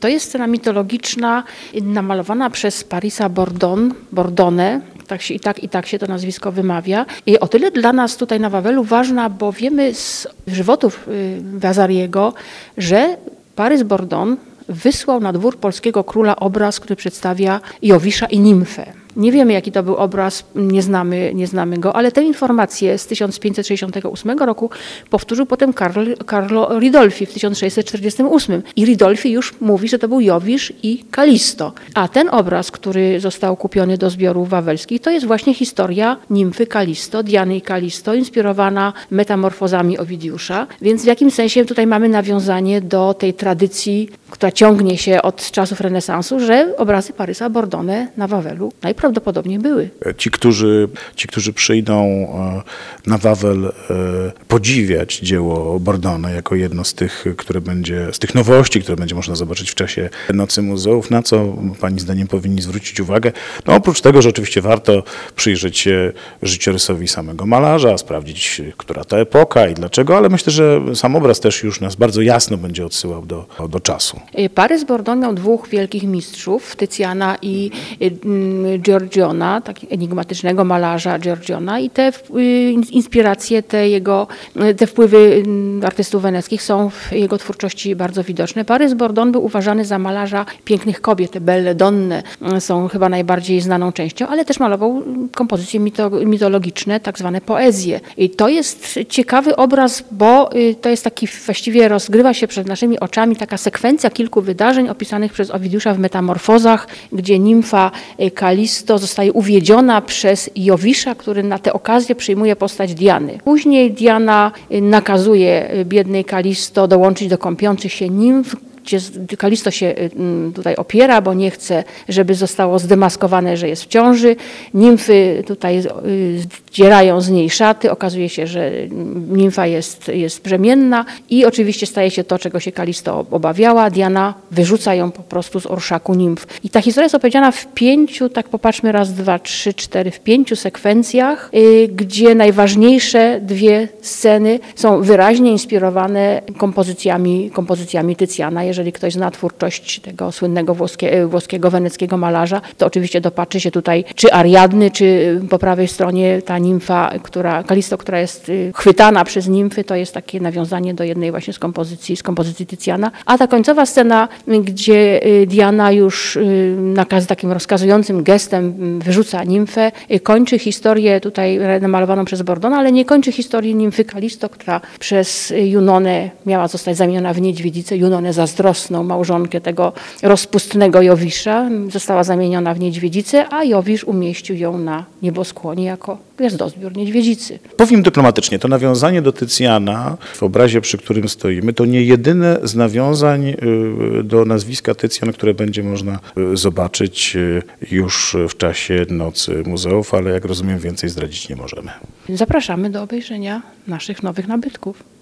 To jest scena mitologiczna, namalowana przez Parisa Bordon, Bordone, tak się, i, tak, i tak się to nazwisko wymawia. I o tyle dla nas tutaj na Wawelu ważna, bo wiemy z żywotów y, Wazariego, że Parys Bordon wysłał na dwór polskiego króla obraz, który przedstawia Jowisza i nimfę. Nie wiemy, jaki to był obraz, nie znamy, nie znamy go, ale tę informację z 1568 roku powtórzył potem Karl, Carlo Ridolfi w 1648. I Ridolfi już mówi, że to był Jowisz i Kalisto. A ten obraz, który został kupiony do zbiorów wawelskich, to jest właśnie historia nimfy Kalisto, Diany i Kalisto, inspirowana metamorfozami Owidiusza. Więc w jakimś sensie tutaj mamy nawiązanie do tej tradycji, która ciągnie się od czasów renesansu, że obrazy Parysa Bordone na Wawelu najprawdopodobniej były. Ci, którzy, ci, którzy przyjdą e, na Wawel e, podziwiać dzieło Bordona jako jedno z tych, które będzie, z tych nowości, które będzie można zobaczyć w czasie Nocy Muzeów, na co Pani zdaniem powinni zwrócić uwagę? No oprócz tego, że oczywiście warto przyjrzeć się życiorysowi samego malarza, sprawdzić, która to epoka i dlaczego, ale myślę, że sam obraz też już nas bardzo jasno będzie odsyłał do, do czasu. Y, Parys Bordon miał dwóch wielkich mistrzów, Tycjana i y, mm, Giorgiona, tak enigmatycznego malarza Giorgiona i te y, in- inspiracje, te jego, te wpływy y, artystów weneckich są w jego twórczości bardzo widoczne. Parys Bordon był uważany za malarza pięknych kobiet, belle donne są chyba najbardziej znaną częścią, ale też malował y, kompozycje mito, mitologiczne, tak zwane poezje. I to jest ciekawy obraz, bo to jest taki, właściwie rozgrywa się przed naszymi oczami taka sekwencja kilku wydarzeń opisanych przez Owidiusza w Metamorfozach, gdzie nimfa y, Kalisto zostaje uwiedziona przez Jowisza, który na tę okazję przyjmuje postać Diany. Później Diana y, nakazuje y, biednej Kalisto dołączyć do kąpiących się nimf, gdzie Kalisto się y, mm, tutaj opiera, bo nie chce, żeby zostało zdemaskowane, że jest w ciąży. Nimfy tutaj y, zdzierają z niej szaty. Okazuje się, że mm, nimfa jest, jest brzemienna i oczywiście staje się to, czego się Kalisto obawiała. Diana wyrzuca ją po prostu z orszaku nimf. I ta historia jest opowiedziana w pięciu, tak popatrzmy, raz, dwa, trzy, cztery, w pięciu sekwencjach, y, gdzie najważniejsze dwie sceny są wyraźnie inspirowane kompozycjami, kompozycjami Tycjana. Jeżeli ktoś zna twórczość tego słynnego włoskie, włoskiego, weneckiego malarza, to oczywiście dopatrzy się tutaj czy Ariadny, czy po prawej stronie ta nimfa, która, Kalisto, która jest y, chwytana przez nimfy, to jest takie nawiązanie do jednej właśnie z kompozycji, z kompozycji Tycjana. A ta końcowa scena, y, gdzie y, Diana już y, nakaz, takim rozkazującym gestem y, wyrzuca nimfę, y, kończy historię tutaj namalowaną przez Bordona, ale nie kończy historii nimfy Kalisto, która przez y, Junonę miała zostać zamieniona w niedźwiedzicę. Junonę zazdrosną małżonkę tego rozpustnego Jowisza została zamieniona w niedźwiedzicę, a Jowisz umieścił ją na nieboskłonie jako gwiazdozbiór niedźwiedzicy. Powiem dyplomatycznie, to nawiązanie do Tycjana w obrazie, przy którym stoimy, to nie jedyne z nawiązań y, do nazwiska Tycjan, które będzie można y, zobaczyć y, już w czasie Nocy Muzeów, ale jak rozumiem więcej zdradzić nie możemy. Zapraszamy do obejrzenia naszych nowych nabytków.